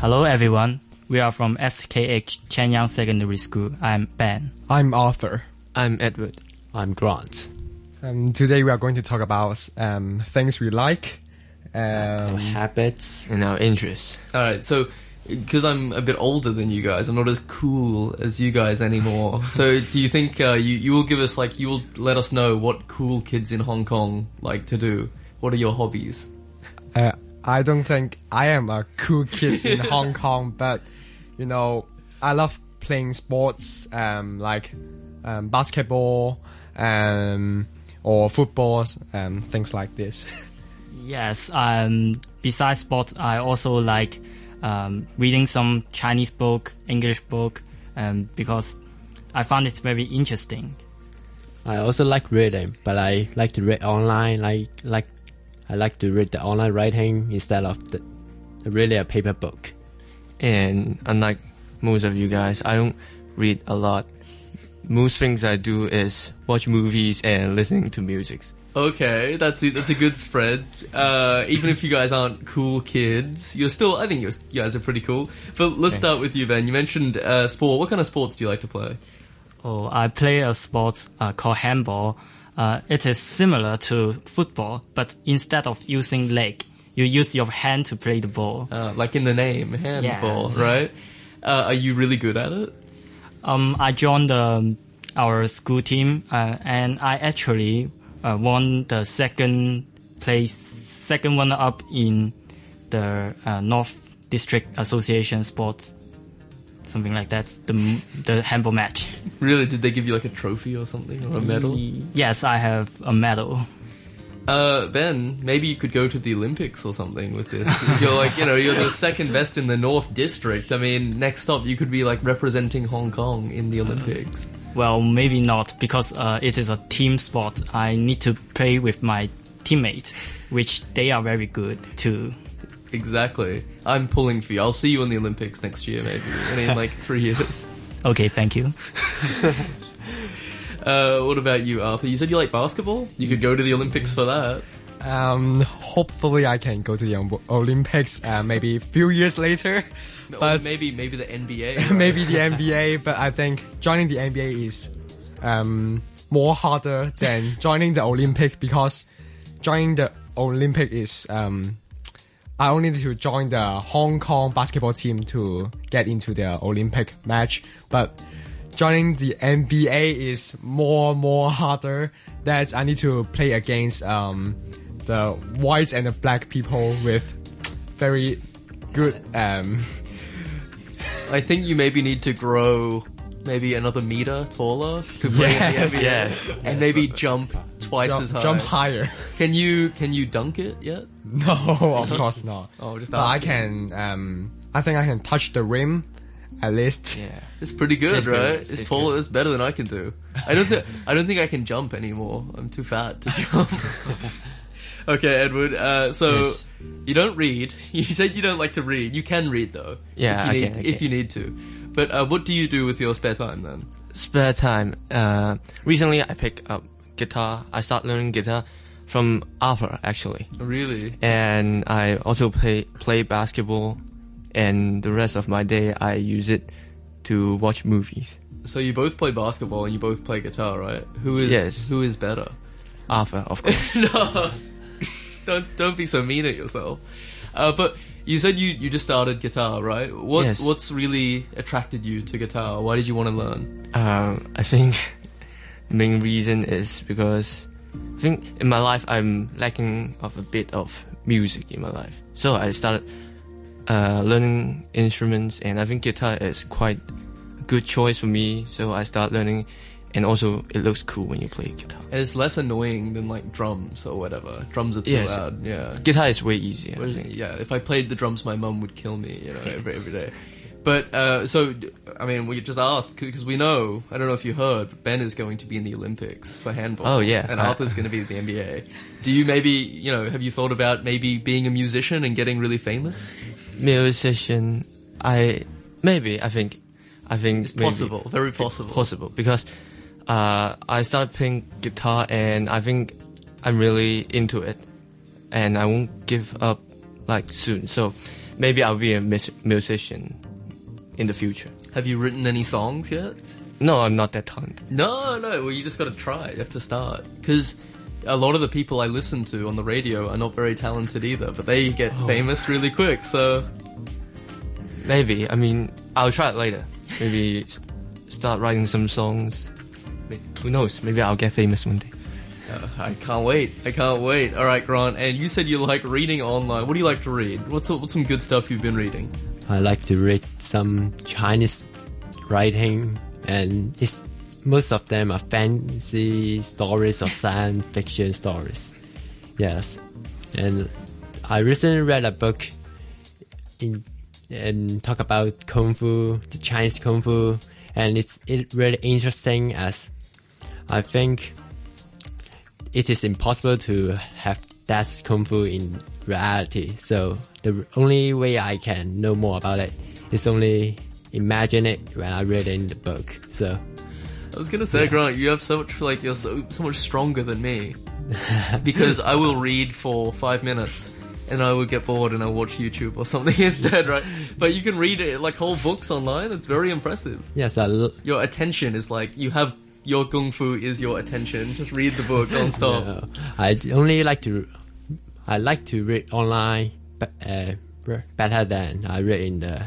Hello, everyone. We are from SKH Chan Young Secondary School. I'm Ben. I'm Arthur. I'm Edward. I'm Grant. Um, today we are going to talk about um, things we like. Our Um, habits. And our interests. All right, so because I'm a bit older than you guys, I'm not as cool as you guys anymore. so do you think uh, you you will give us like you will let us know what cool kids in Hong Kong like to do? What are your hobbies? uh, I don't think I am a cool kid in Hong Kong, but you know, I love playing sports, um, like um, basketball, um, or football, um, things like this. Yes, um, besides sports, I also like um, reading some Chinese book, English book, um, because I found it very interesting. I also like reading, but I like to read online. Like like I like to read the online writing instead of the really a paper book. And unlike most of you guys, I don't read a lot. Most things I do is watch movies and listening to music. Okay, that's a, that's a good spread. Uh, even if you guys aren't cool kids, you're still. I think you're, you guys are pretty cool. But let's start with you, Ben. You mentioned uh, sport. What kind of sports do you like to play? Oh, I play a sport uh, called handball. Uh, it is similar to football, but instead of using leg, you use your hand to play the ball. Uh, like in the name, handball, right? Uh, are you really good at it? Um, I joined the, our school team, uh, and I actually uh, won the second place, second runner up in the uh, North District Association Sports, something like that. The the handball match. Really? Did they give you like a trophy or something or a medal? Yes, I have a medal. Uh, Ben, maybe you could go to the Olympics or something with this. you're like, you know, you're the second best in the North District. I mean, next up, you could be like representing Hong Kong in the Olympics. Well, maybe not because uh, it is a team sport. I need to play with my teammate, which they are very good too. Exactly. I'm pulling for you. I'll see you in the Olympics next year, maybe, in, in like three years. Okay, thank you. Uh, what about you, Arthur? You said you like basketball. You could go to the Olympics for that. Um, hopefully I can go to the Olympics, uh, maybe a few years later. Or But maybe maybe the NBA. right? maybe the NBA, but I think joining the NBA is um, more harder than joining the Olympic because joining the Olympic is um, I only need to join the Hong Kong basketball team to get into the Olympic match, but joining the NBA is more and more harder. That I need to play against um, the white and the black people with very good um, I think you maybe need to grow maybe another meter taller to play Yes. in the NBA, Yes. and maybe jump twice jump, as high. jump higher. Can you can you dunk it yet? No, of course not. Oh, just but I can. Um, I think I can touch the rim, at least. Yeah. It's pretty good, It's good. right? It's It's, good. taller. It's better than I can do. I don't think I don't think I can jump anymore. I'm too fat to jump. okay, Edward. Uh, so Yes. you don't read. You said you don't like to read. You can read though. Yeah, if you I need, can, if you need to. But uh, what do you do with your spare time then? Spare time. Uh, recently I picked up guitar. I start learning guitar from Arthur actually. Really? and I also play play basketball, and the rest of my day I use it to watch movies. So you both play basketball and you both play guitar, right? Who is Yes. who is better? Arthur, of course. no, don't don't be so mean at yourself. Uh, but you said you, you just started guitar, right? What Yes. what's really attracted you to guitar? Why did you want to learn? um, I think main reason is because I think in my life I'm lacking of a bit of music in my life, so I started uh, learning instruments, and I think guitar is quite a good choice for me. So I start learning, and also it looks cool when you play guitar. And It's less annoying than like drums or whatever. Drums are too Yes. loud. Yeah. Guitar is way easier. Yeah, if I played the drums, my mum would kill me, you know, every, every day. But, uh, so, I mean, we just asked, because we know, I don't know if you heard, but Ben is going to be in the Olympics for handball. Oh, yeah. And I- Arthur's going to be at the NBA. Do you maybe, you know, have you thought about maybe being a musician and getting really famous? musician i maybe i think i think It's possible, very possible. possible because uh i started playing guitar and i think i'm really into it and i won't give up like soon so maybe I'll be a mus- musician in the future. Have you written any songs yet? No, I'm not that talented. No, no. Well, you just got to try. You have to start because a lot of the people I listen to on the radio are not very talented either, but they get famous really quick. So Maybe. I mean, I'll try it later. Maybe start writing some songs. Who knows? Maybe I'll get famous one day. uh, I can't wait. I can't wait. All right, Grant. And you said you like reading online. What do you like to read? What's what's some good stuff you've been reading? I like to read some Chinese writing, and most of them are fantasy stories or science fiction stories. Yes, and I recently read a book in and talk about kung fu, the Chinese kung fu, and it's it really interesting as I think it is impossible to have that kung fu in reality. So the only way I can know more about it is only imagine it when I read it in the book. So I was gonna say, Grant, you have so much like you're so so much stronger than me because I will read for five minutes and I will get bored and I'll watch YouTube or something instead, right? But you can read it like whole books online. It's very impressive. yes, I l- Your attention is like you have your kung fu is your attention. Just read the book don't stop. uh, I only like to I like to read online, uh, better than I read in the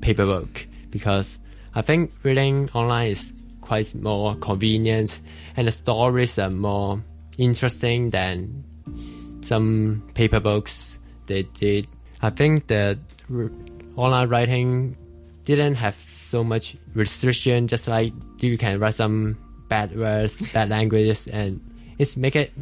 paper book because I think reading online is quite more convenient and the stories are more interesting than some paper books they did. I think the online writing didn't have so much restriction, just like you can write some bad words, bad languages, and it's make it.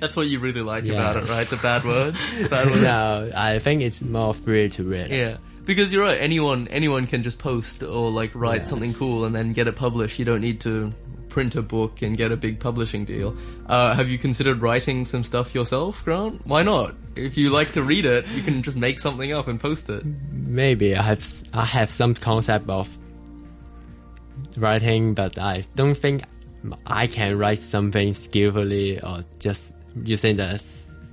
That's what you really like Yeah. about it, right? The bad words. Bad words. No, I think it's more free to read. Yeah, because you're right. Anyone anyone can just post or like write something cool and then get it published. You don't need to print a book and get a big publishing deal. Uh, have you considered writing some stuff yourself, Grant? Why not? If you like to read it, you can just make something up and post it. Maybe I have I have some concept of writing, but I don't think I can write something skillfully or just using the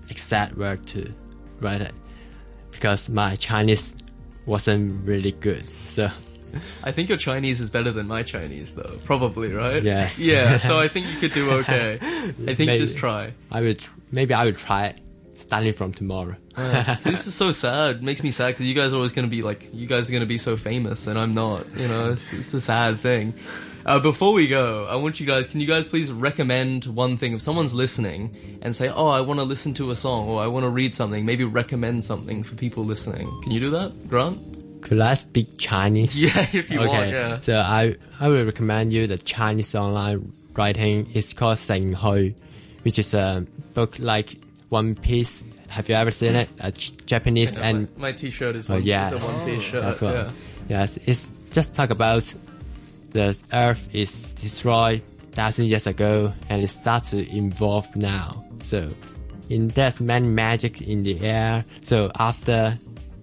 exact word to write it because my Chinese wasn't really good. So I think your Chinese is better than my Chinese, though. Probably, right? Yes. Yeah. So I think you could do okay. I think Maybe. just try. I would maybe I would try it starting from tomorrow. So this is so sad. It makes me sad because you guys are always going to be like, you guys are going to be so famous, and I'm not. You know, it's, it's a sad thing. Uh, before we go, I want you guys. Can you guys please recommend one thing? If someone's listening and say, "Oh, I want to listen to a song," or "I want to read something," maybe recommend something for people listening. Can you do that, Grant? Could I speak Chinese? Yeah, if you want. okay, Yeah. so I I will recommend you the Chinese online writing. It's called Seng Hui, which is a book like One Piece. Have you ever seen it? A J- Japanese and my, my t-shirt is Oh, one, yes. a one-piece oh, shirt. that's what. Yeah. Yes, it's just talk about the Earth is destroyed thousand years ago and it starts to evolve now. So, in there's many magic in the air. So after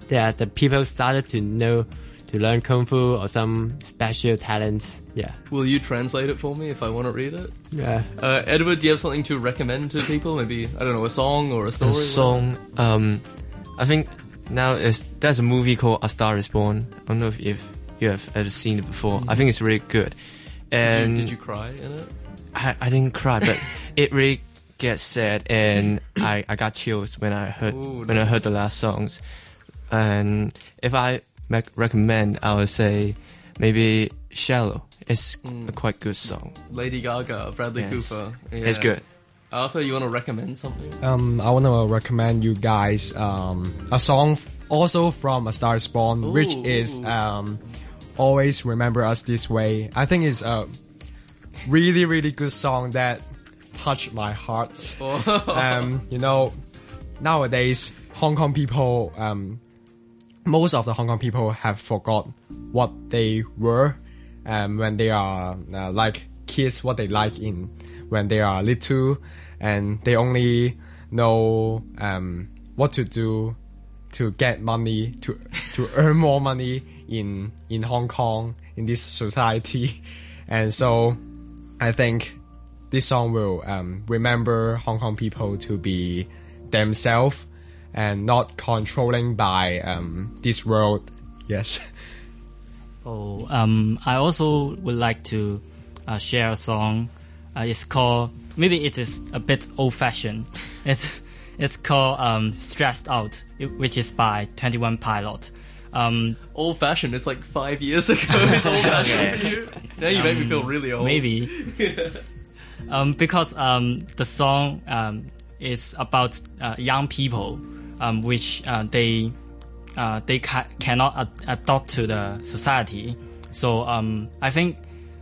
that, the people started to know to learn kung fu or some special talents. Yeah, Will you translate it for me if I want to read it? yeah. Uh, Edward, do you have something to recommend to people? Maybe I don't know, a song or a story. A song. Um, I think now is there's a movie called A Star Is Born. I don't know if you've, you have ever seen it before. I think it's really good. Did And you, did you cry in it? I, I didn't cry, but it really gets sad, and I, I got chills when I heard Ooh, when I heard the last songs. And if I mec- recommend, I would say maybe "Shallow." It's Mm. a quite good song. Lady Gaga, Bradley Yes. Cooper. It's good. Arthur, you want to recommend something? Um, I want to recommend you guys um, a song also from A Star Is Born, which is um, Always Remember Us This Way. I think it's a really, really good song that touched my heart. um, you know, nowadays, Hong Kong people, um, most of the Hong Kong people have forgot what they were um, when they are uh, like kids, what they like in when they are little, and they only know um, what to do to get money to to earn more money in in Hong Kong in this society, and so I think this song will um, remember Hong Kong people to be themselves and not controlling by um, this world. Yes. Oh, um, I also would like to uh, share a song. Uh, it's called maybe it is a bit old-fashioned. It's it's called um, "Stressed Out," which is by Twenty One Pilot. Um, Old fashioned. It's like five years ago. It's old fashioned for you. Now you make me feel really old. maybe um, because um, the song um, is about uh, young people, um, which uh, they uh, they ca- cannot ad- adopt to the society. So um, I think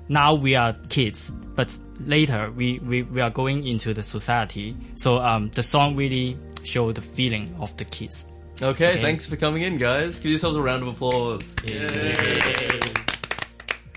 now we are kids, but later we, we, we are going into the society. So um, the song really show the feeling of the kids. Okay, Okay. thanks for coming in, guys. Give yourselves a round of applause. Yay.